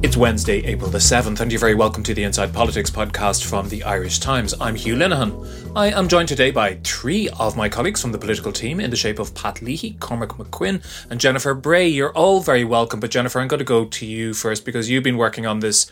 It's Wednesday, April the 7th, and you're very welcome to the Inside Politics podcast from the Irish Times. I'm Hugh Linehan. I am joined today by three of my colleagues from the political team in the shape of Pat Leahy, Cormac McQuinn, and Jennifer Bray. You're all very welcome, but Jennifer, I'm going to go to you first because you've been working on this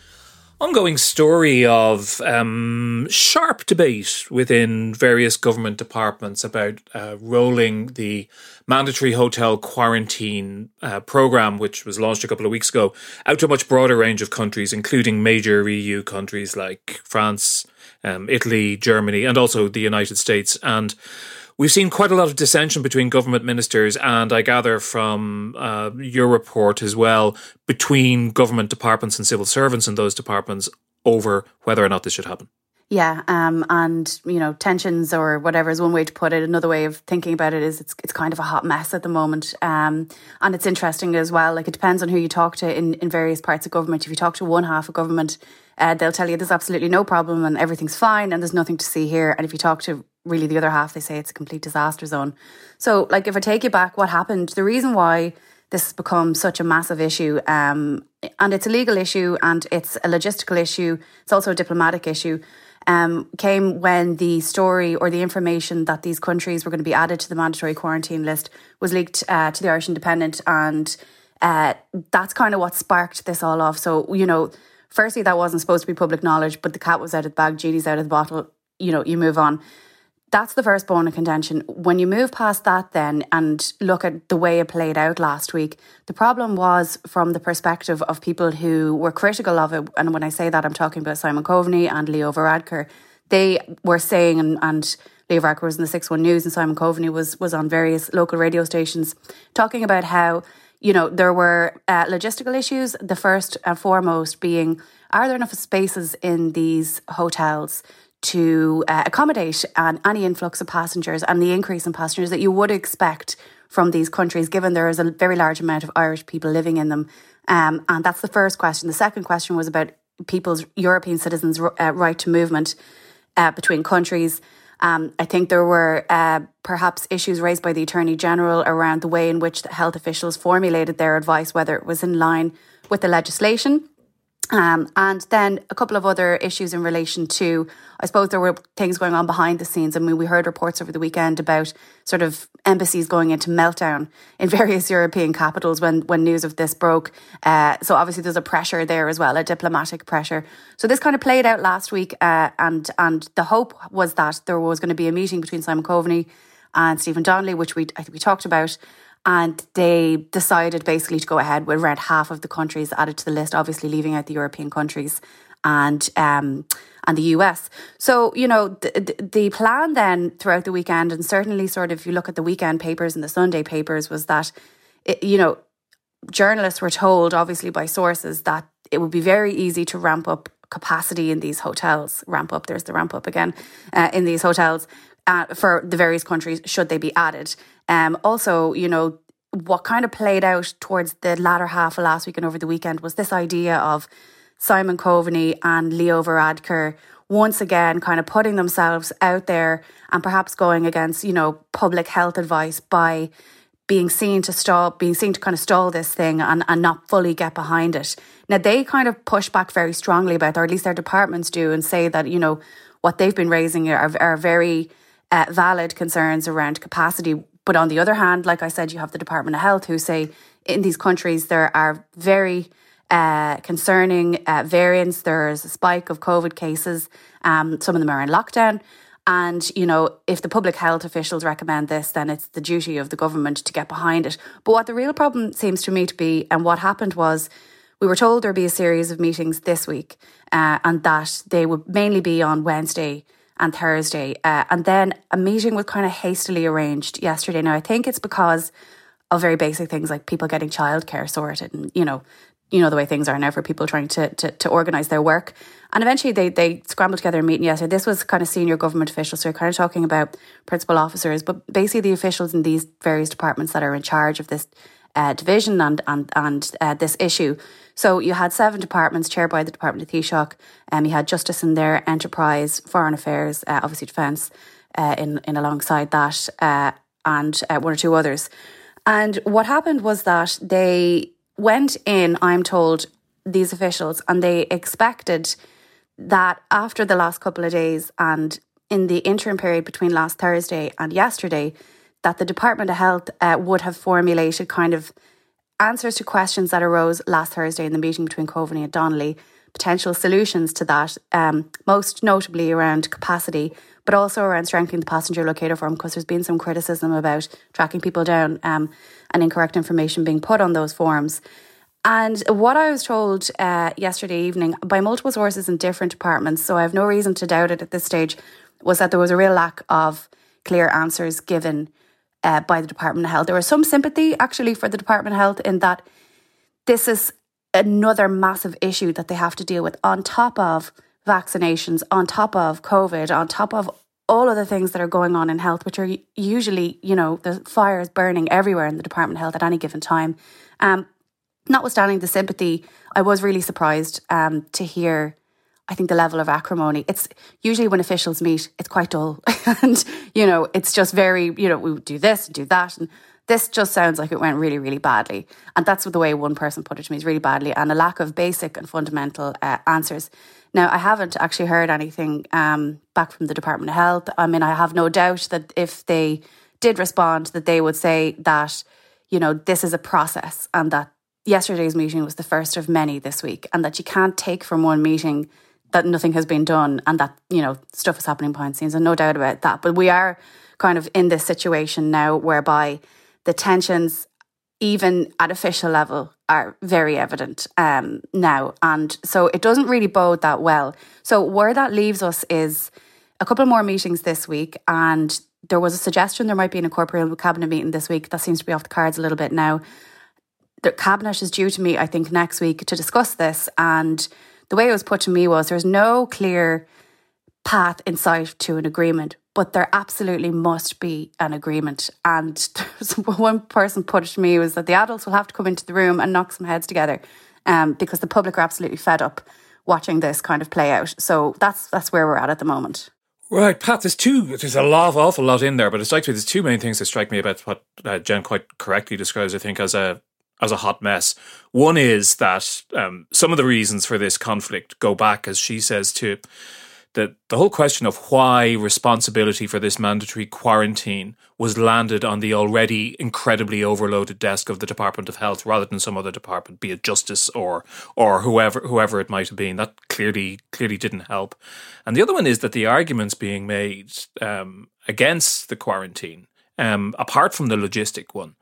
ongoing story of um, sharp debate within various government departments about uh, rolling the mandatory hotel quarantine uh, program, which was launched a couple of weeks ago, out to a much broader range of countries, including major EU countries like France, um, Italy, Germany, and also the United States. And We've seen quite a lot of dissension between government ministers, and I gather from uh, your report as well, between government departments and civil servants in those departments over whether or not this should happen. Yeah, um, and you know, tensions or whatever is one way to put it. Another way of thinking about it is it's it's kind of a hot mess at the moment, um, and it's interesting as well. Like it depends on who you talk to in in various parts of government. If you talk to one half of government, uh, they'll tell you there's absolutely no problem and everything's fine and there's nothing to see here. And if you talk to really the other half, they say it's a complete disaster zone. So, like, if I take you back, what happened? The reason why this has become such a massive issue, um, and it's a legal issue and it's a logistical issue. It's also a diplomatic issue. Um, came when the story or the information that these countries were going to be added to the mandatory quarantine list was leaked uh, to the Irish Independent, and uh, that's kind of what sparked this all off. So, you know, firstly, that wasn't supposed to be public knowledge, but the cat was out of the bag, genie's out of the bottle. You know, you move on that's the first bone of contention. When you move past that, then, and look at the way it played out last week, the problem was from the perspective of people who were critical of it. And when I say that, I'm talking about Simon Coveney and Leo Varadkar. They were saying, and, and Leo Varadkar was in the 6 1 News, and Simon Coveney was, was on various local radio stations, talking about how, you know, there were uh, logistical issues. The first and foremost being, are there enough spaces in these hotels to uh, accommodate an, any influx of passengers and the increase in passengers that you would expect from these countries, given there is a very large amount of Irish people living in them. Um, and that's the first question. The second question was about people's European citizens' uh, right to movement uh, between countries. Um, I think there were uh, perhaps issues raised by the Attorney General around the way in which the health officials formulated their advice, whether it was in line with the legislation. Um, and then a couple of other issues in relation to, I suppose there were things going on behind the scenes. I mean, we heard reports over the weekend about sort of embassies going into meltdown in various European capitals when, when news of this broke. Uh, so obviously there's a pressure there as well, a diplomatic pressure. So this kind of played out last week, uh, and and the hope was that there was going to be a meeting between Simon Coveney and Stephen Donnelly, which we I think we talked about and they decided basically to go ahead with around half of the countries added to the list, obviously leaving out the European countries and um, and the US. So you know the, the plan then throughout the weekend, and certainly sort of if you look at the weekend papers and the Sunday papers, was that it, you know journalists were told obviously by sources that it would be very easy to ramp up capacity in these hotels. Ramp up, there's the ramp up again uh, in these hotels uh, for the various countries should they be added. Um, also, you know, what kind of played out towards the latter half of last week and over the weekend was this idea of Simon Coveney and Leo Varadkar once again kind of putting themselves out there and perhaps going against, you know, public health advice by being seen to stall, being seen to kind of stall this thing and, and not fully get behind it. Now, they kind of push back very strongly about or at least their departments do, and say that, you know, what they've been raising are, are very uh, valid concerns around capacity. But on the other hand, like I said, you have the Department of Health who say in these countries there are very uh, concerning uh, variants. There's a spike of COVID cases. Um, some of them are in lockdown. And, you know, if the public health officials recommend this, then it's the duty of the government to get behind it. But what the real problem seems to me to be, and what happened was, we were told there'd be a series of meetings this week, uh, and that they would mainly be on Wednesday and Thursday. Uh, and then a meeting was kind of hastily arranged yesterday. Now, I think it's because of very basic things like people getting childcare sorted and, you know, you know the way things are now for people trying to to, to organise their work. And eventually they they scrambled together a meeting yesterday. This was kind of senior government officials, so you're kind of talking about principal officers, but basically the officials in these various departments that are in charge of this uh, division and and and uh, this issue. So you had seven departments chaired by the Department of Taoiseach. Um, you had Justice in there, Enterprise, Foreign Affairs, uh, obviously Defence, uh, in in alongside that, uh, and uh, one or two others. And what happened was that they went in, I'm told, these officials, and they expected that after the last couple of days and in the interim period between last Thursday and yesterday, that the Department of Health uh, would have formulated kind of answers to questions that arose last Thursday in the meeting between Coveney and Donnelly, potential solutions to that, um, most notably around capacity, but also around strengthening the passenger locator form, because there's been some criticism about tracking people down um, and incorrect information being put on those forms. And what I was told uh, yesterday evening by multiple sources in different departments, so I have no reason to doubt it at this stage, was that there was a real lack of clear answers given uh, by the Department of Health. There was some sympathy actually for the Department of Health in that this is another massive issue that they have to deal with on top of vaccinations, on top of COVID, on top of all of the things that are going on in health, which are usually, you know, the fires burning everywhere in the Department of Health at any given time. Um, notwithstanding the sympathy, I was really surprised um, to hear. I think the level of acrimony. It's usually when officials meet, it's quite dull, and you know, it's just very, you know, we do this, and do that, and this just sounds like it went really, really badly. And that's the way one person put it to me is really badly, and a lack of basic and fundamental uh, answers. Now, I haven't actually heard anything um, back from the Department of Health. I mean, I have no doubt that if they did respond, that they would say that, you know, this is a process and that yesterday's meeting was the first of many this week, and that you can't take from one meeting that nothing has been done and that, you know, stuff is happening behind the scenes, and no doubt about that. But we are kind of in this situation now whereby the tensions, even at official level, are very evident um, now. And so it doesn't really bode that well. So, where that leaves us is a couple more meetings this week, and there was a suggestion there might be an incorporeal cabinet meeting this week. That seems to be off the cards a little bit now the cabinet is due to meet, I think, next week to discuss this. And the way it was put to me was there's no clear path in sight to an agreement, but there absolutely must be an agreement. And one person put it to me was that the adults will have to come into the room and knock some heads together, um, because the public are absolutely fed up watching this kind of play out. So that's that's where we're at at the moment. Right, Pat. There's two. There's a lot, awful lot in there, but it strikes me there's two main things that strike me about what uh, Jen quite correctly describes. I think as a as a hot mess. One is that um, some of the reasons for this conflict go back, as she says, to the, the whole question of why responsibility for this mandatory quarantine was landed on the already incredibly overloaded desk of the Department of Health rather than some other department, be it Justice or or whoever whoever it might have been. That clearly clearly didn't help. And the other one is that the arguments being made um, against the quarantine, um, apart from the logistic one,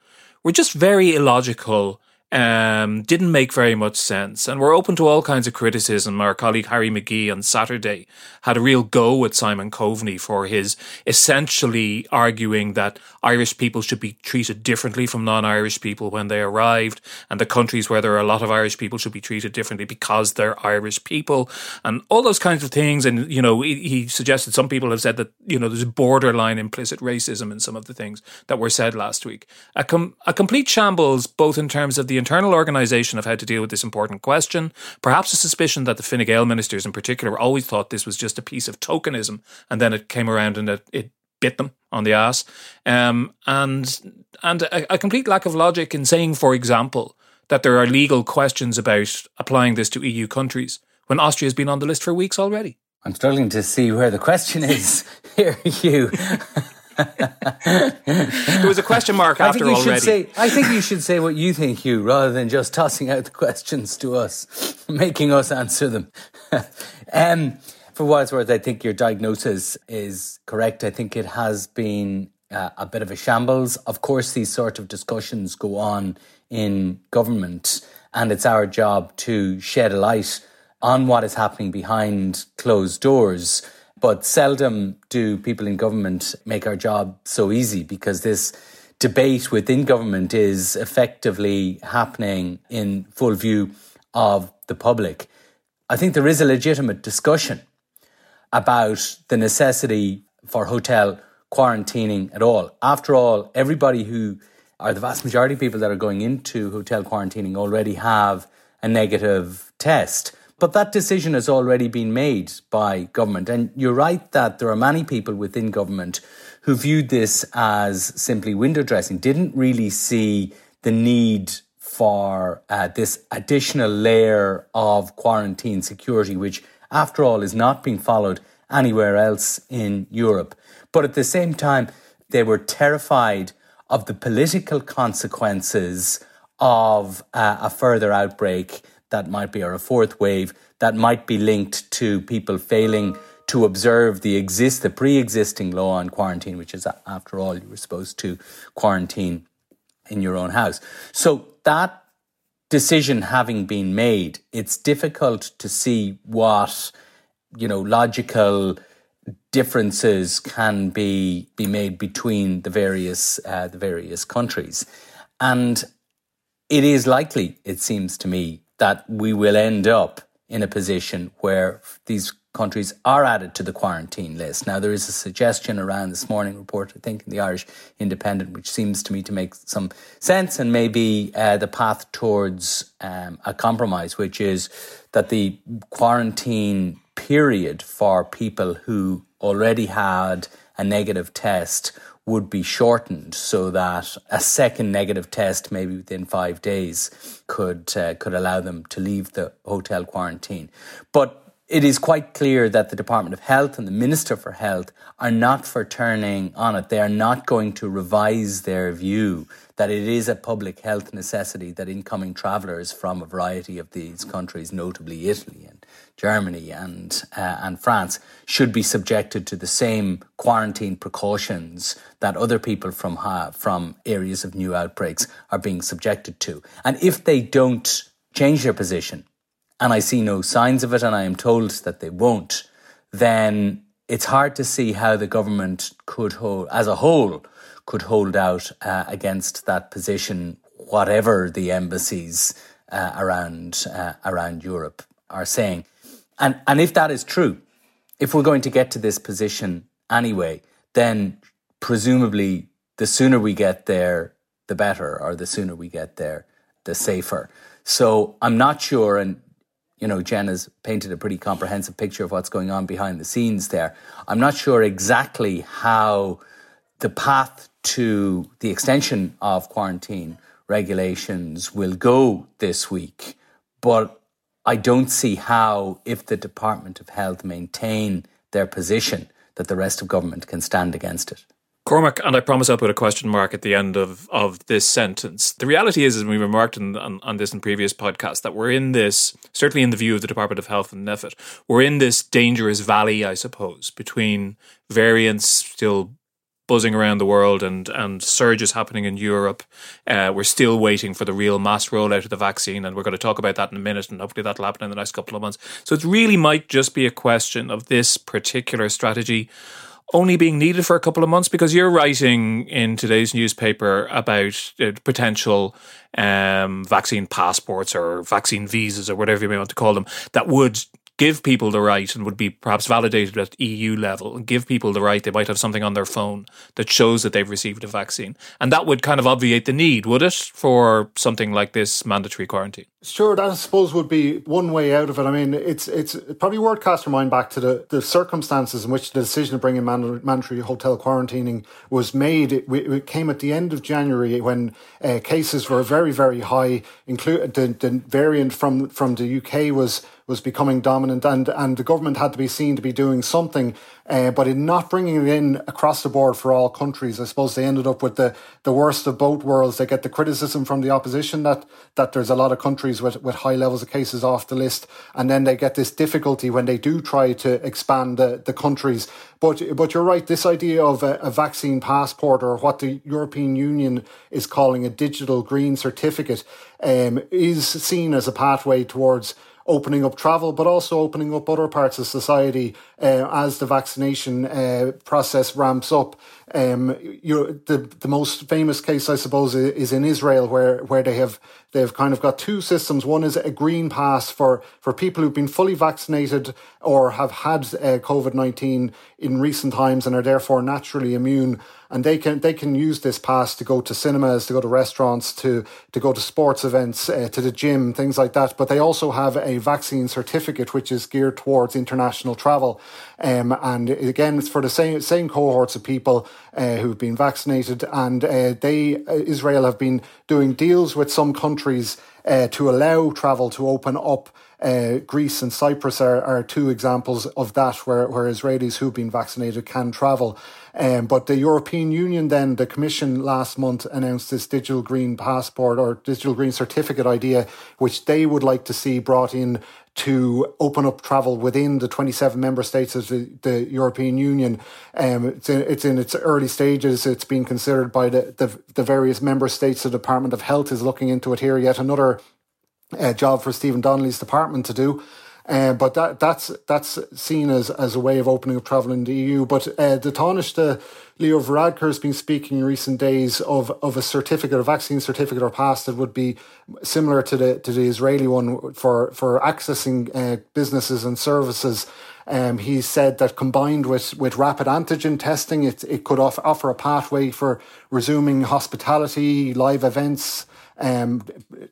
were just very illogical um, didn't make very much sense. And we're open to all kinds of criticism. Our colleague Harry McGee on Saturday had a real go at Simon Coveney for his essentially arguing that Irish people should be treated differently from non Irish people when they arrived, and the countries where there are a lot of Irish people should be treated differently because they're Irish people, and all those kinds of things. And, you know, he suggested some people have said that, you know, there's borderline implicit racism in some of the things that were said last week. A, com- a complete shambles, both in terms of the internal organisation of how to deal with this important question, perhaps a suspicion that the Fine Gael ministers in particular always thought this was just a piece of tokenism, and then it came around and it, it bit them on the ass, um, and and a, a complete lack of logic in saying, for example, that there are legal questions about applying this to EU countries when Austria has been on the list for weeks already. I'm struggling to see where the question is here, Hugh. there was a question mark after I think you already. Should say, I think you should say what you think, Hugh, rather than just tossing out the questions to us, making us answer them. um, for what it's worth, I think your diagnosis is correct. I think it has been uh, a bit of a shambles. Of course, these sort of discussions go on in government, and it's our job to shed a light on what is happening behind closed doors. But seldom do people in government make our job so easy because this debate within government is effectively happening in full view of the public. I think there is a legitimate discussion about the necessity for hotel quarantining at all. After all, everybody who are the vast majority of people that are going into hotel quarantining already have a negative test. But that decision has already been made by government. And you're right that there are many people within government who viewed this as simply window dressing, didn't really see the need for uh, this additional layer of quarantine security, which, after all, is not being followed anywhere else in Europe. But at the same time, they were terrified of the political consequences of uh, a further outbreak that might be, or a fourth wave that might be linked to people failing to observe the exist the pre-existing law on quarantine, which is after all you were supposed to quarantine in your own house. So that decision having been made, it's difficult to see what you know logical differences can be be made between the various uh, the various countries, and it is likely, it seems to me, that we will end up in a position where these countries are added to the quarantine list. Now, there is a suggestion around this morning report, I think, in the Irish Independent, which seems to me to make some sense and maybe uh, the path towards um, a compromise, which is that the quarantine period for people who already had a negative test would be shortened so that a second negative test, maybe within five days, could uh, could allow them to leave the hotel quarantine. But it is quite clear that the Department of Health and the Minister for Health are not for turning on it. They are not going to revise their view that it is a public health necessity that incoming travellers from a variety of these countries, notably Italy and Germany and uh, and France, should be subjected to the same quarantine precautions that other people from uh, from areas of new outbreaks are being subjected to. And if they don't change their position, and I see no signs of it, and I am told that they won't, then it's hard to see how the government could hold, as a whole, could hold out uh, against that position, whatever the embassies uh, around uh, around Europe are saying. And and if that is true, if we're going to get to this position anyway, then presumably the sooner we get there, the better, or the sooner we get there, the safer. So I'm not sure, and you know, Jen has painted a pretty comprehensive picture of what's going on behind the scenes there. I'm not sure exactly how the path to the extension of quarantine regulations will go this week, but I don't see how, if the Department of Health maintain their position, that the rest of government can stand against it. Cormac, and I promise I'll put a question mark at the end of, of this sentence. The reality is, as we remarked on, on, on, this in previous podcasts, that we're in this, certainly in the view of the Department of Health and NPHET, we're in this dangerous valley, I suppose, between variants still buzzing around the world and, and surges happening in Europe. Uh, we're still waiting for the real mass rollout of the vaccine, and we're going to talk about that in a minute, and hopefully that'll happen in the next couple of months. So it really might just be a question of this particular strategy only being needed for a couple of months because you're writing in today's newspaper about uh, potential um, vaccine passports or vaccine visas or whatever you may want to call them that would give people the right and would be perhaps validated at EU level and give people the right. They might have something on their phone that shows that they've received a vaccine. And that would kind of obviate the need, would it, for something like this mandatory quarantine? Sure, that I suppose would be one way out of it. I mean, it's it's probably worth cast your mind back to the, the circumstances in which the decision to bring in mandatory hotel quarantining was made. It, it came at the end of January when uh, cases were very, very high. Include the, the variant from from the UK was was becoming dominant, and and the government had to be seen to be doing something. Uh, but in not bringing it in across the board for all countries, I suppose they ended up with the, the worst of both worlds. They get the criticism from the opposition that that there's a lot of countries with, with high levels of cases off the list, and then they get this difficulty when they do try to expand the, the countries. But but you're right. This idea of a, a vaccine passport, or what the European Union is calling a digital green certificate, um, is seen as a pathway towards opening up travel, but also opening up other parts of society uh, as the vaccination uh, process ramps up. Um, the the most famous case, I suppose, is in Israel, where where they have they've kind of got two systems. One is a green pass for for people who've been fully vaccinated or have had uh, COVID nineteen in recent times and are therefore naturally immune, and they can they can use this pass to go to cinemas, to go to restaurants, to to go to sports events, uh, to the gym, things like that. But they also have a vaccine certificate which is geared towards international travel, um, and again, it's for the same same cohorts of people uh, who've been vaccinated, and uh, they uh, Israel have been doing deals with some countries uh, to allow travel to open up. Uh, Greece and Cyprus are, are two examples of that, where, where Israelis who've been vaccinated can travel. Um, but the European Union, then the Commission last month announced this digital green passport or digital green certificate idea, which they would like to see brought in to open up travel within the 27 member states of the, the European Union. Um, it's, in, it's in its early stages. It's being considered by the, the, the various member states. The Department of Health is looking into it here. Yet another uh, job for Stephen Donnelly's department to do. Uh, but that that's that's seen as, as a way of opening up travel in the EU. But uh, the Taoiseach Leo Varadkar has been speaking in recent days of, of a certificate, a vaccine certificate or pass that would be similar to the to the Israeli one for for accessing uh, businesses and services. Um, he said that combined with, with rapid antigen testing, it, it could off, offer a pathway for resuming hospitality, live events, um,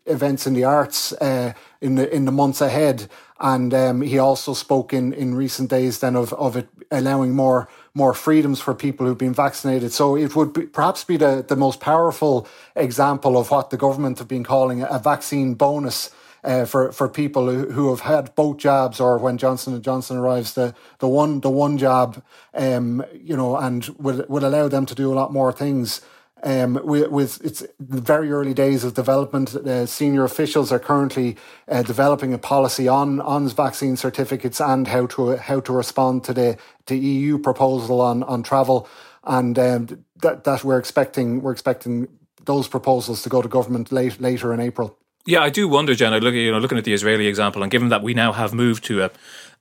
events in the arts uh, in the in the months ahead. And um, he also spoke in, in recent days then of, of it allowing more more freedoms for people who've been vaccinated. So it would be, perhaps be the, the most powerful example of what the government have been calling a vaccine bonus. Uh, for for people who, who have had both jabs or when Johnson and Johnson arrives the the one the one jab um you know and would would allow them to do a lot more things um, with, with it's very early days of development. Uh, senior officials are currently uh, developing a policy on on vaccine certificates and how to how to respond to the the EU proposal on on travel, and um, that that we're expecting we're expecting those proposals to go to government late, later in April. Yeah, I do wonder, Jen. Look, you know, looking at the Israeli example, and given that we now have moved to a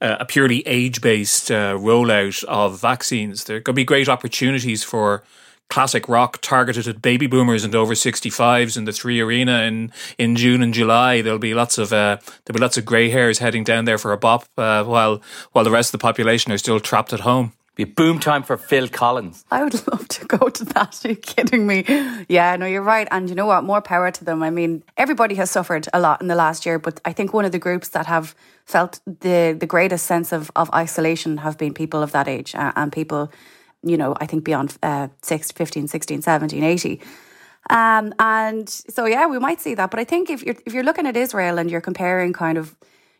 a purely age based uh, rollout of vaccines, there could be great opportunities for classic rock targeted at baby boomers and over 65s in the three arena in, in June and July. There'll be lots of uh, there'll be lots of grey hairs heading down there for a bop uh, while while the rest of the population are still trapped at home. Be boom time for Phil Collins. I would love to go to that. Are you kidding me? Yeah, no, you're right. And you know what? More power to them. I mean, everybody has suffered a lot in the last year, but I think one of the groups that have felt the the greatest sense of, of isolation have been people of that age uh, and people you know, I think beyond uh, 6, 15, 16, 17, 80. Um, and so, yeah, we might see that. But I think if you're, if you're looking at Israel and you're comparing kind of,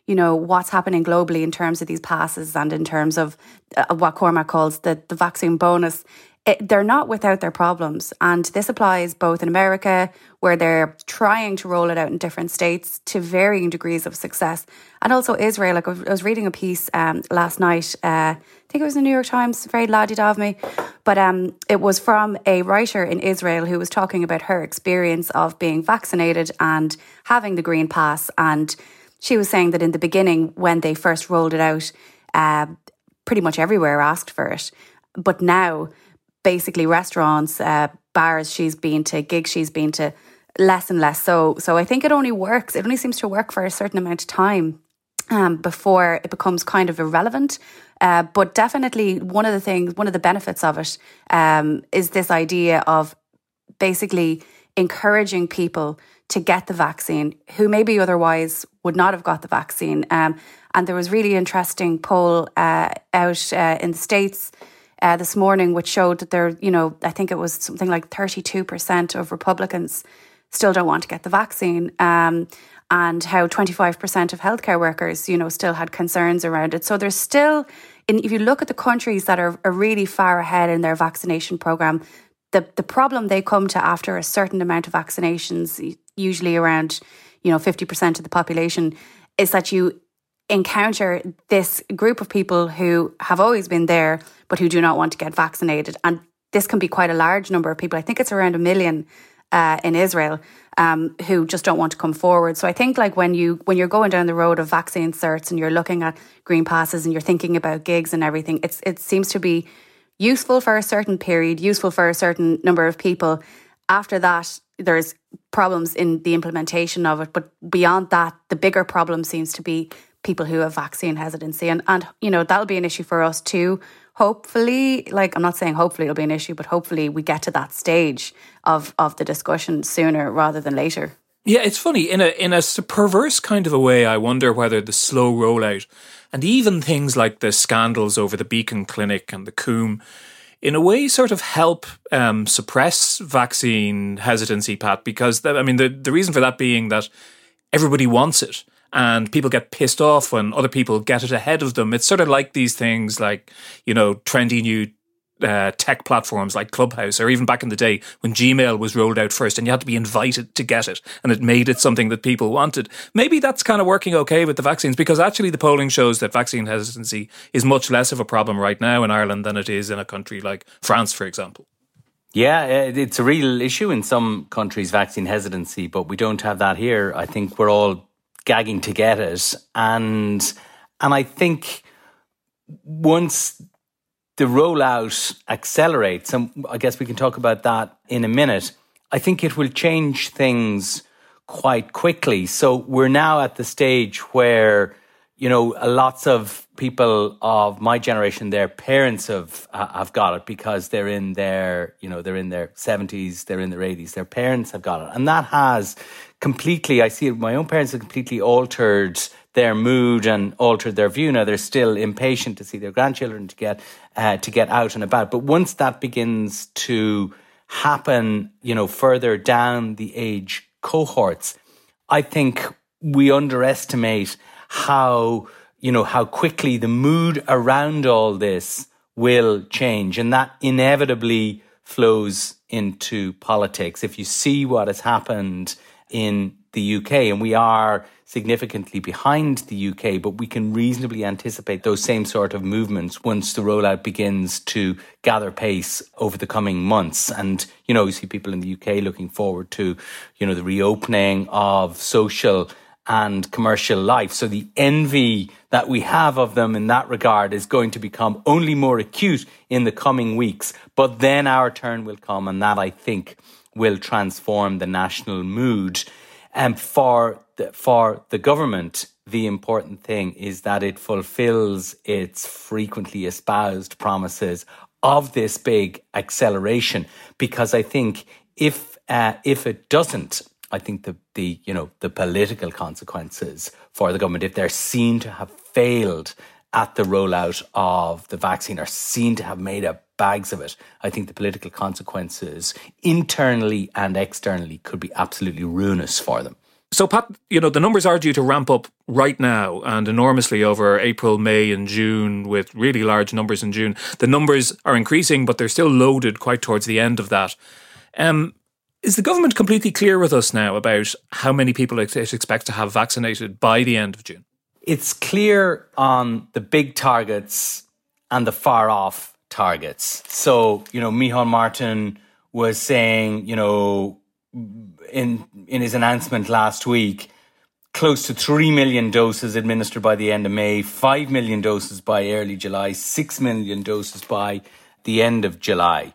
you know, what's happening globally in terms of these passes and in terms of uh, what Cormac calls the, the vaccine bonus, it, they're not without their problems. And this applies both in America, where they're trying to roll it out in different states to varying degrees of success, and also Israel. Like I was reading a piece um, last night, uh, I think it was the New York Times, very laddie of me, but um, it was from a writer in Israel who was talking about her experience of being vaccinated and having the green pass. And she was saying that in the beginning, when they first rolled it out, uh, pretty much everywhere asked for it. But now, basically restaurants, uh, bars she's been to, gigs she's been to, less and less so. So I think it only works. It only seems to work for a certain amount of time um, before it becomes kind of irrelevant. Uh, but definitely, one of the things, one of the benefits of it um, is this idea of basically encouraging people to get the vaccine who maybe otherwise would not have got the vaccine. Um, and there was really interesting poll uh, out uh, in the states uh, this morning, which showed that there, you know, I think it was something like 32% of Republicans still don't want to get the vaccine. Um, and how 25% of healthcare workers, you know, still had concerns around it. So there's still, in, if you look at the countries that are, are really far ahead in their vaccination program, the, the problem they come to after a certain amount of vaccinations, usually around, you know, 50% of the population, is that you encounter this group of people who have always been there but who do not want to get vaccinated. And this can be quite a large number of people. I think it's around a million uh, in Israel um, who just don't want to come forward. So I think like when you when you're going down the road of vaccine certs and you're looking at green passes and you're thinking about gigs and everything, it's it seems to be useful for a certain period, useful for a certain number of people. After that, there's problems in the implementation of it. But beyond that, the bigger problem seems to be people who have vaccine hesitancy. And, and you know, that'll be an issue for us too. Hopefully, like I'm not saying hopefully it'll be an issue, but hopefully we get to that stage of, of the discussion sooner rather than later. Yeah, it's funny in a in a perverse kind of a way. I wonder whether the slow rollout and even things like the scandals over the Beacon Clinic and the Coombe, in a way, sort of help um, suppress vaccine hesitancy, Pat. Because I mean, the the reason for that being that everybody wants it, and people get pissed off when other people get it ahead of them. It's sort of like these things, like you know, trendy new uh, tech platforms like Clubhouse, or even back in the day when Gmail was rolled out first and you had to be invited to get it, and it made it something that people wanted. Maybe that's kind of working okay with the vaccines because actually the polling shows that vaccine hesitancy is much less of a problem right now in Ireland than it is in a country like France, for example. Yeah, it's a real issue in some countries, vaccine hesitancy, but we don't have that here. I think we're all gagging to get it. And and I think once the rollout accelerates, and I guess we can talk about that in a minute, I think it will change things quite quickly. So we're now at the stage where, you know, lots of people of my generation, their parents have have got it because they're in their, you know, they're in their seventies, they're in their eighties. Their parents have got it, and that has completely. I see. My own parents have completely altered their mood and altered their view. Now they're still impatient to see their grandchildren to get uh, to get out and about. But once that begins to happen, you know, further down the age cohorts, I think we underestimate how you know how quickly the mood around all this will change, and that inevitably flows into politics. If you see what has happened in the UK, and we are significantly behind the UK, but we can reasonably anticipate those same sort of movements once the rollout begins to gather pace over the coming months. And, you know, you see people in the UK looking forward to, you know, the reopening of social and commercial life. So the envy that we have of them in that regard is going to become only more acute in the coming weeks. But then our turn will come, and that I think will transform the national mood. And for the, for the government, the important thing is that it fulfills its frequently espoused promises of this big acceleration. Because I think if uh, if it doesn't, I think the the you know the political consequences for the government, if they're seen to have failed at the rollout of the vaccine, are seen to have made a bags of it, I think the political consequences internally and externally could be absolutely ruinous for them. So, Pat, you know, the numbers are due to ramp up right now and enormously over April, May, and June, with really large numbers in June. The numbers are increasing, but they're still loaded quite towards the end of that. Um, is the government completely clear with us now about how many people it expects to have vaccinated by the end of June? It's clear on the big targets and the far off targets. So, you know, Micheál Martin was saying, you know, in in his announcement last week, close to 3 million doses administered by the end of May, 5 million doses by early July, 6 million doses by the end of July.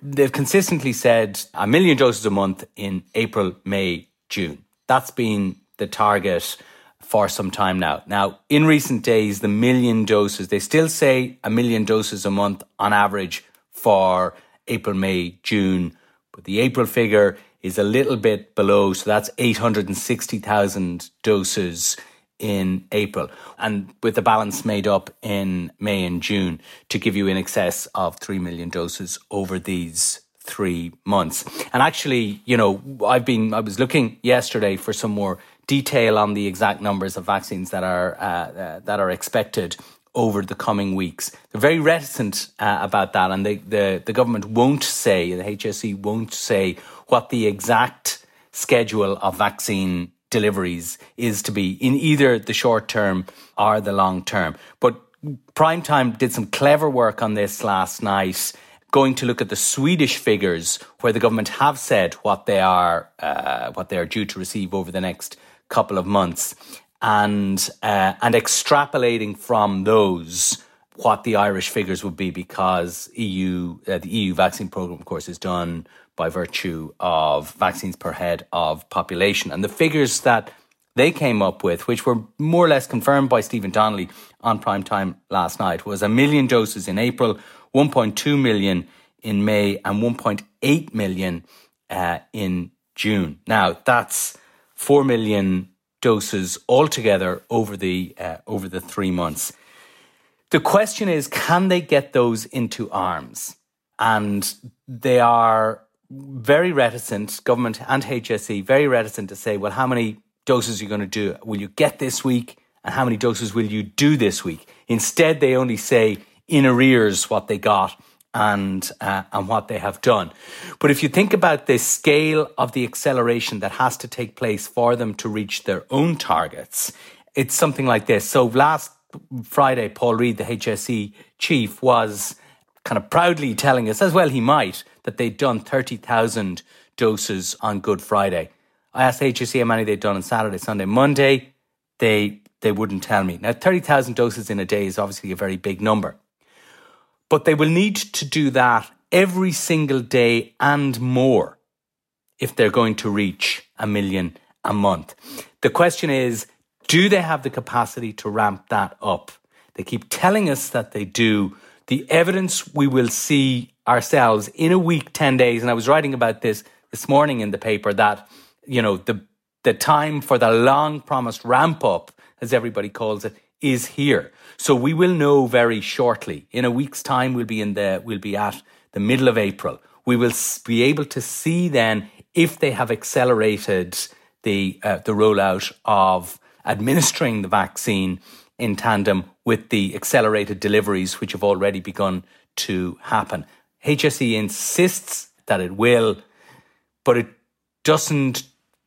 They've consistently said a million doses a month in April, May, June. That's been the target for some time now. Now, in recent days, the million doses, they still say a million doses a month on average for April, May, June. But the April figure is a little bit below. So that's 860,000 doses in April and with the balance made up in May and June to give you in excess of 3 million doses over these three months. And actually, you know, I've been, I was looking yesterday for some more detail on the exact numbers of vaccines that are, uh, uh, that are expected over the coming weeks. They're very reticent uh, about that, and they, the the government won't say, the HSE won't say what the exact schedule of vaccine deliveries is to be in either the short term or the long term. But Primetime did some clever work on this last night, going to look at the Swedish figures, where the government have said what they are uh, what they are due to receive over the next couple of months, and uh, and extrapolating from those what the Irish figures would be because EU, uh, the EU vaccine program, of course, is done by virtue of vaccines per head of population. And the figures that they came up with, which were more or less confirmed by Stephen Donnelly on prime time last night, was a million doses in April, 1.2 million in May, and 1.8 million uh, in June. Now, that's 4 million doses altogether over the, uh, over the three months. The question is, can they get those into arms? And they are very reticent, government and HSE, very reticent to say, well, how many doses are you going to do? Will you get this week? And how many doses will you do this week? Instead, they only say in arrears what they got and uh, and what they have done. But if you think about the scale of the acceleration that has to take place for them to reach their own targets, it's something like this. So last Friday, Paul Reid, the HSE chief, was kind of proudly telling us, as well he might, that they'd done 30,000 doses on Good Friday. I asked the HSE how many they'd done on Saturday, Sunday, Monday. They they wouldn't tell me. Now, 30,000 doses in a day is obviously a very big number. But they will need to do that every single day and more if they're going to reach a million a month. The question is do they have the capacity to ramp that up? They keep telling us that they do. The evidence we will see ourselves in a week, 10 days, and I was writing about this this morning in the paper that, you know, the, the time for the long promised ramp up, as everybody calls it, is here. So we will know very shortly. In a week's time, we'll be in the, we'll be at the middle of April. We will be able to see then if they have accelerated the, uh, the rollout of administering the vaccine in tandem with the accelerated deliveries, which have already begun to happen. HSE insists that it will, but it doesn't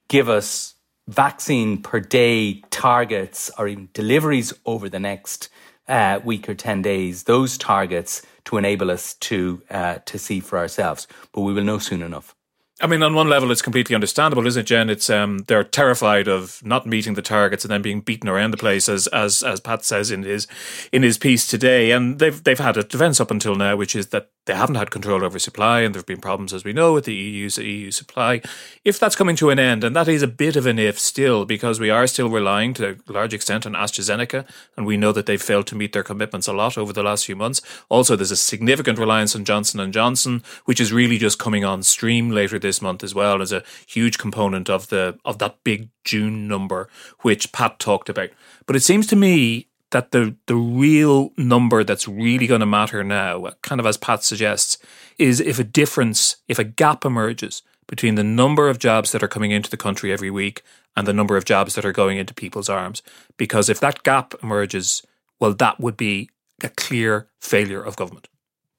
give us vaccine per day targets or even deliveries over the next uh, week or 10 days, those targets to enable us to, uh, to see for ourselves. But we will know soon enough. I mean, on one level, it's completely understandable, isn't it, Jen? It's um, they're terrified of not meeting the targets and then being beaten around the place, as as as Pat says in his in his piece today. And they've they've had a defence up until now, which is that they haven't had control over supply, and there have been problems, as we know, with the EU's EU supply. If that's coming to an end, and that is a bit of an if still, because we are still relying to a large extent on AstraZeneca, and we know that they've failed to meet their commitments a lot over the last few months. Also, there's a significant reliance on Johnson and Johnson, which is really just coming on stream later this month as well as a huge component of the of that big June number, which Pat talked about. But it seems to me that the the real number that's really going to matter now, kind of as Pat suggests, is if a difference, if a gap emerges between the number of jobs that are coming into the country every week and the number of jobs that are going into people's arms. Because if that gap emerges, well, that would be a clear failure of government.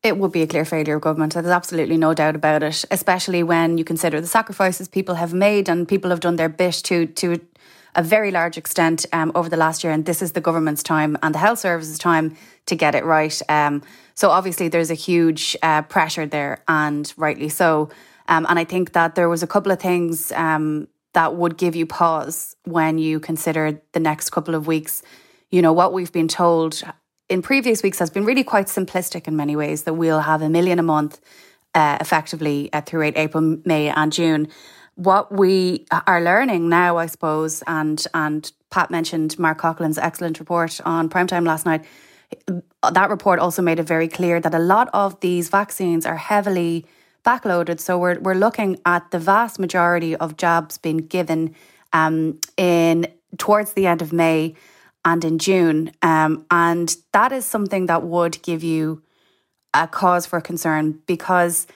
It would be a clear failure of government. There's absolutely no doubt about it, especially when you consider the sacrifices people have made and people have done their bit to to a very large extent um, over the last year, and this is the government's time and the health services time to get it right. Um, so obviously, there's a huge uh, pressure there, and rightly so. Um, and I think that there was a couple of things um, that would give you pause when you consider the next couple of weeks. You know what we've been told in previous weeks has been really quite simplistic in many ways. That we'll have a million a month, uh, effectively uh, April, May, and June what we are learning now, I suppose, and and Pat mentioned Mark Coughlan's excellent report on primetime last night. That report also made it very clear that a lot of these vaccines are heavily backloaded. So we're we're looking at the vast majority of jobs being given um, in towards the end of May and in June, um, and that is something that would give you a cause for concern because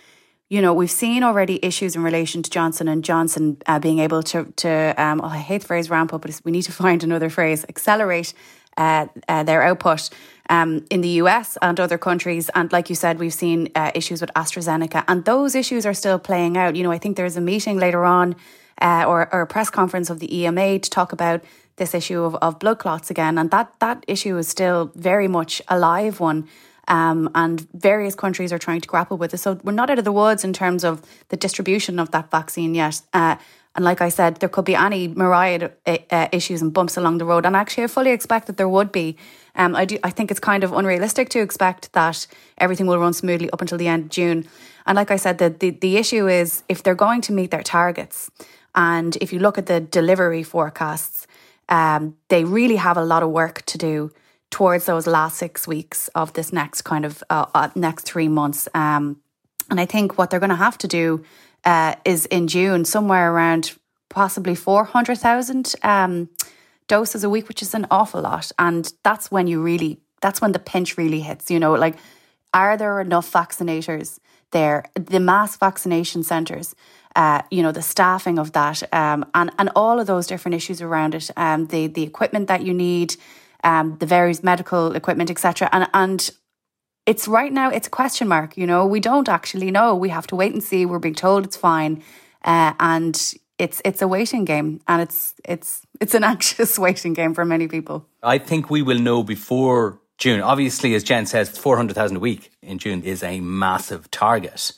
you know, we've seen already issues in relation to Johnson and Johnson uh, being able to, to um, oh, I hate the phrase ramp up, but we need to find another phrase, accelerate uh, uh, their output um, in the US and other countries. And like you said, we've seen uh, issues with AstraZeneca, and those issues are still playing out. You know, I think there's a meeting later on uh, or, or, a press conference of the EMA to talk about this issue of, of blood clots again, and that that issue is still very much a live one. Um, and various countries are trying to grapple with it. So we're not out of the woods in terms of the distribution of that vaccine yet. Uh, And like I said, there could be any myriad uh, uh, issues and bumps along the road. And actually, I fully expect that there would be. Um, I do. I think it's kind of unrealistic to expect that everything will run smoothly up until the end of June. And like I said, the, the, the issue is if they're going to meet their targets, and if you look at the delivery forecasts, um, they really have a lot of work to do towards those last six weeks of this next kind of uh, uh, next three months. Um, and I think what they're going to have to do uh, is in June, somewhere around possibly 400,000 um, doses a week, which is an awful lot. And that's when you really, that's when the pinch really hits. You know, like, are there enough vaccinators there? The mass vaccination centres, uh, you know, the staffing of that, um, and, and all of those different issues around it, um, the, the equipment that you need, um, the various medical equipment, etc. And, and it's right now it's a question mark you know? We don't actually know. We have to wait and see. We're being told it's fine. Uh, and it's it's a waiting game. And it's it's it's an anxious waiting game for many people. I think we will know before june. Obviously as jen says 400000 a week in june is a massive target.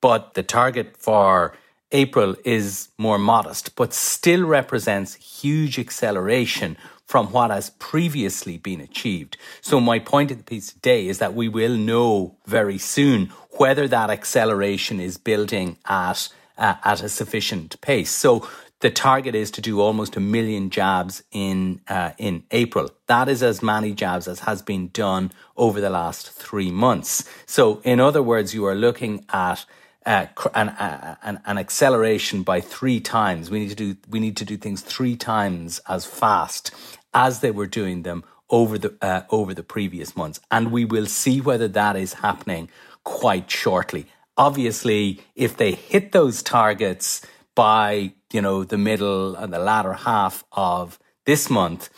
But the target for april is more modest but still represents huge acceleration from what has previously been achieved. So my point of the piece today is that we will know very soon whether that acceleration is building at uh, at a sufficient pace. So the target is to do almost a million jabs in uh, in April. That is as many jabs as has been done over the last three months. So, in other words, you are looking at uh, an, uh, an, an acceleration by three times. We need to do we need to do things three times as fast as they were doing them over the uh, over the previous months, and we will see whether that is happening quite shortly. Obviously, if they hit those targets by you know the middle and the latter half of this month,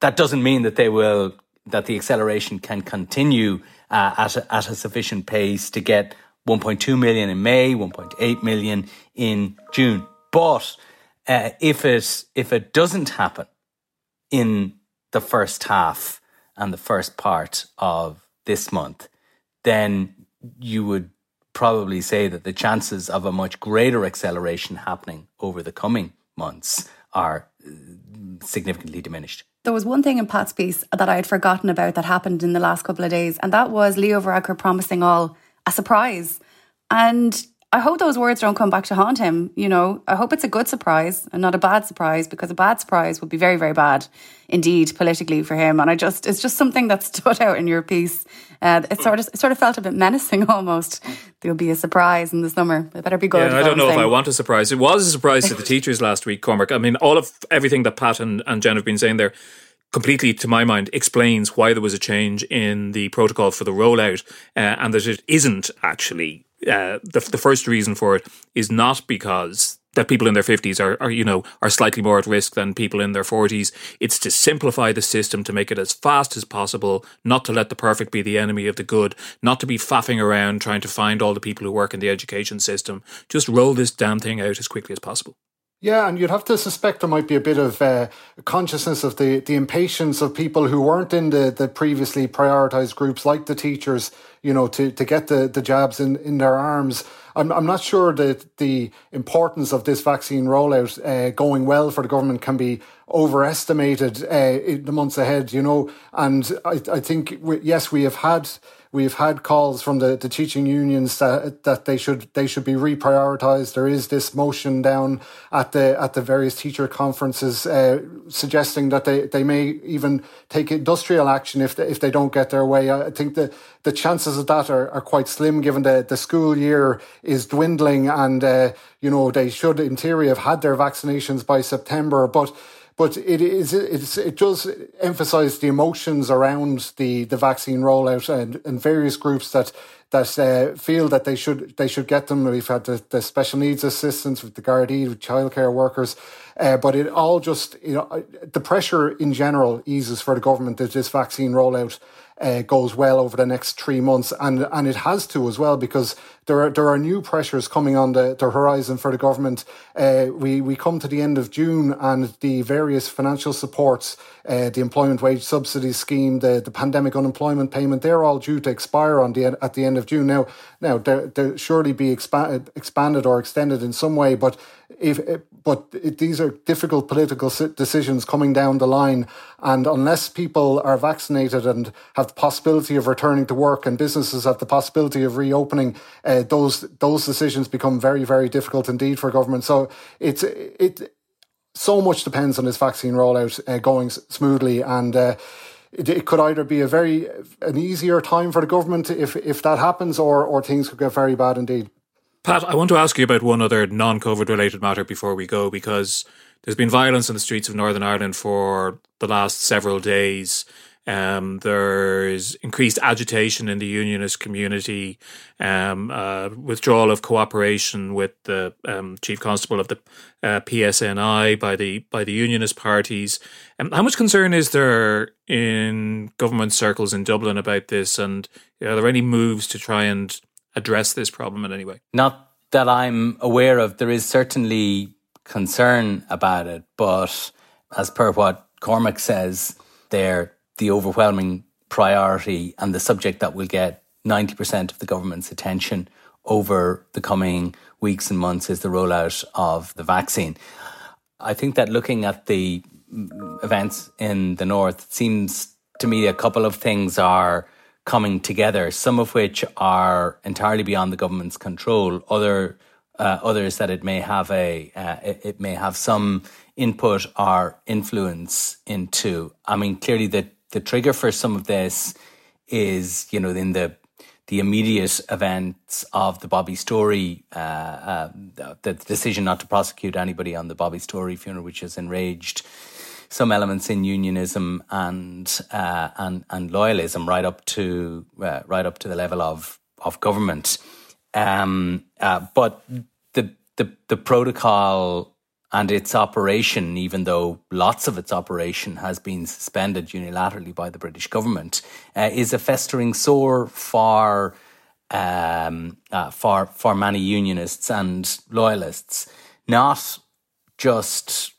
that doesn't mean that they will that the acceleration can continue uh, at a, at a sufficient pace to get 1.2 million in May, 1.8 million in June. But uh, if it if it doesn't happen, in the first half and the first part of this month, then you would probably say that the chances of a much greater acceleration happening over the coming months are uh, significantly diminished. There was one thing in Pat's piece that I had forgotten about that happened in the last couple of days, and that was Leo Varadkar promising all a surprise. And I hope those words don't come back to haunt him. You know, I hope it's a good surprise and not a bad surprise because a bad surprise would be very, very bad indeed politically for him. And I just, it's just something that stood out in your piece. Uh, it sort of, it sort of felt a bit menacing almost. There'll be a surprise in the summer. It better be good. Yeah, I don't know if I want a surprise. It was a surprise to the teachers last week, Cormac. I mean, all of everything that Pat and, and Jen have been saying there completely, to my mind, explains why there was a change in the protocol for the rollout uh, and that it isn't actually uh, the, the first reason for it is not because that people in their 50s are, are, you know are slightly more at risk than people in their 40s it's to simplify the system to make it as fast as possible not to let the perfect be the enemy of the good not to be faffing around trying to find all the people who work in the education system. Just roll this damn thing out as quickly as possible yeah, and you'd have to suspect there might be a bit of uh, consciousness of the, the impatience of people who weren't in the, the previously prioritized groups, like the teachers, you know, to, to get the, the jabs in, in their arms. I'm, I'm not sure that the importance of this vaccine rollout uh, going well for the government can be overestimated uh, in the months ahead, you know. And I, I think, yes, we have had We've had calls from the, the teaching unions that that they should they should be reprioritized. There is this motion down at the at the various teacher conferences uh, suggesting that they, they may even take industrial action if they, if they don't get their way. I think the the chances of that are, are quite slim given the, the school year is dwindling and uh, you know they should in theory have had their vaccinations by September, but but it is it does emphasize the emotions around the the vaccine rollout and, and various groups that that uh, feel that they should they should get them. We've had the, the special needs assistants with the Gardaí, with childcare workers, uh, but it all just you know the pressure in general eases for the government that this vaccine rollout uh, goes well over the next three months, and and it has to as well because there are there are new pressures coming on the, the horizon for the government. Uh, we we come to the end of June, and the various financial supports, uh, the employment wage subsidy scheme, the the pandemic unemployment payment, they're all due to expire on the at the end of June. Now now they surely be expanded expanded or extended in some way, but if but it, these are difficult political decisions coming down the line, and unless people are vaccinated and have the possibility of returning to work, and businesses have the possibility of reopening, uh, those those decisions become very very difficult indeed for government. So it's it so much depends on this vaccine rollout uh, going smoothly and. Uh, it, could either be a very an easier time for the government if if that happens, or or things could get very bad indeed. Pat, I want to ask you about one other non COVID related matter before we go, because there's been violence in the streets of Northern Ireland for the last several days. Um, there's increased agitation in the unionist community, um, uh, withdrawal of cooperation with the um, chief constable of the uh, PSNI by the by the unionist parties. Um, how much concern is there in government circles in Dublin about this? And are there any moves to try and address this problem in any way? Not that I'm aware of. There is certainly concern about it, but as per what Cormac says, they're the overwhelming priority and the subject that will get 90% of the government's attention over the coming weeks and months is the rollout of the vaccine. I think that looking at the events in the north, it seems to me a couple of things are coming together, some of which are entirely beyond the government's control, other uh, others that it may have a uh, it, it, may have some input or influence into. I mean, clearly the the trigger for some of this is you know in the the immediate events of the Bobby Storey, uh, uh the decision not to prosecute anybody on the Bobby Storey funeral, which has enraged some elements in unionism and uh, and and loyalism right up to uh, right up to the level of of government. Um, uh, but the, the the protocol and its operation, even though lots of its operation has been suspended unilaterally by the British government, uh, is a festering sore for um, uh, for for many unionists and loyalists, not just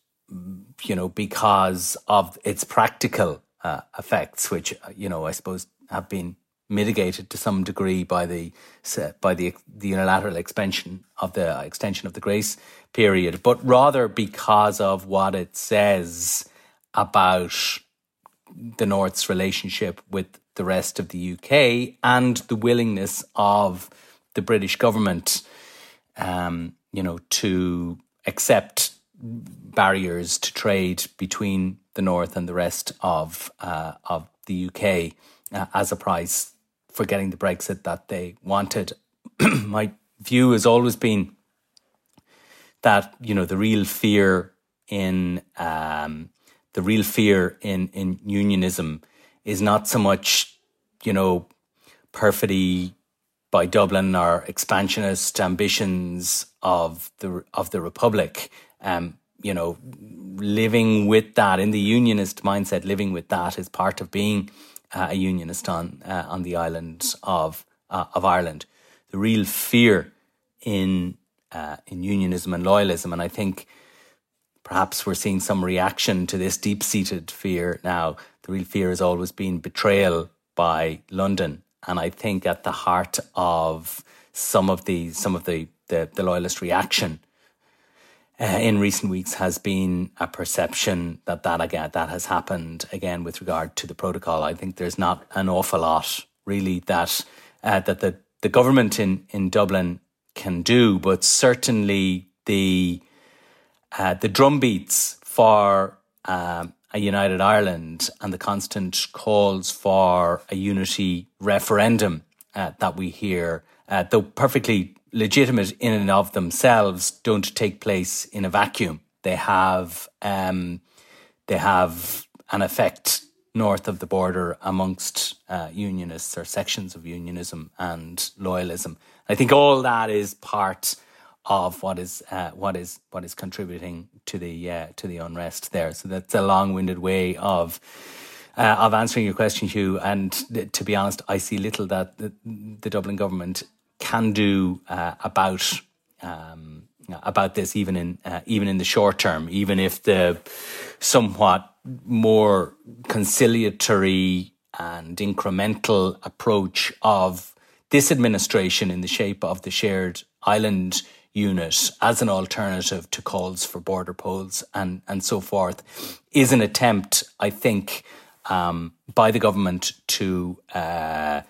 you know, because of its practical uh, effects, which uh, you know I suppose have been mitigated to some degree by the by the the unilateral expansion of the extension of the grace period, but rather because of what it says about the North's relationship with the rest of the UK and the willingness of the British government, um, you know, to accept barriers to trade between the north and the rest of uh, of the UK uh, as a price for getting the Brexit that they wanted. My view has always been that you know the real fear in um, the real fear in in unionism is not so much you know perfidy by Dublin or expansionist ambitions of the of the Republic um, you know, living with that in the unionist mindset, living with that is part of being uh, a unionist on uh, on the island of uh, of Ireland. The real fear in uh, in unionism and loyalism, and I think perhaps we're seeing some reaction to this deep seated fear now. The real fear has always been betrayal by London, and I think at the heart of some of the some of the the, the loyalist reaction uh, in recent weeks has been a perception that that again that has happened again with regard to the protocol. I think there's not an awful lot really that uh, that the the government in in Dublin can do, but certainly the uh, the drumbeats for um, a united Ireland and the constant calls for a unity referendum uh, that we hear, uh, though perfectly legitimate in and of themselves don't take place in a vacuum. They have um, they have an effect north of the border amongst uh, unionists or sections of unionism and loyalism. I think all that is part of what is uh, what is what is contributing to the uh, to the unrest there. So that's a long-winded way of uh, of answering your question, Hugh. And to be honest, I see little that the, the Dublin government can do uh, about um, about this, even in uh, even in the short term. Even if the somewhat more conciliatory and incremental approach of this administration in the shape of the shared island unit as an alternative to calls for border polls and, and so forth is an attempt, I think, um, by the government to uh,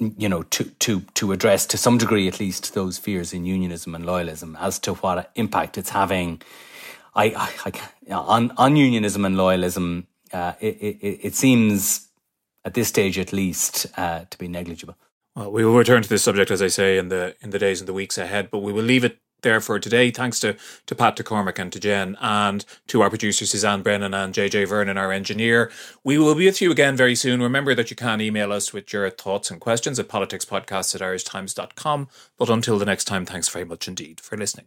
you know to to to address to some degree at least those fears in unionism and loyalism as to what impact it's having. I, I, I on on unionism and loyalism, uh, it, it, it seems at this stage at least uh, to be negligible. Well, we will return to this subject, as I say, in the in the days and the weeks ahead. But we will leave it there for today. Thanks to to Pat and Cormac and to Jen and to our producer Suzanne Brennan and JJ Vernon, our engineer. We will be with you again very soon. Remember that you can email us with your thoughts and questions at politicspodcast at irishtimes.com. But until the next time, thanks very much indeed for listening.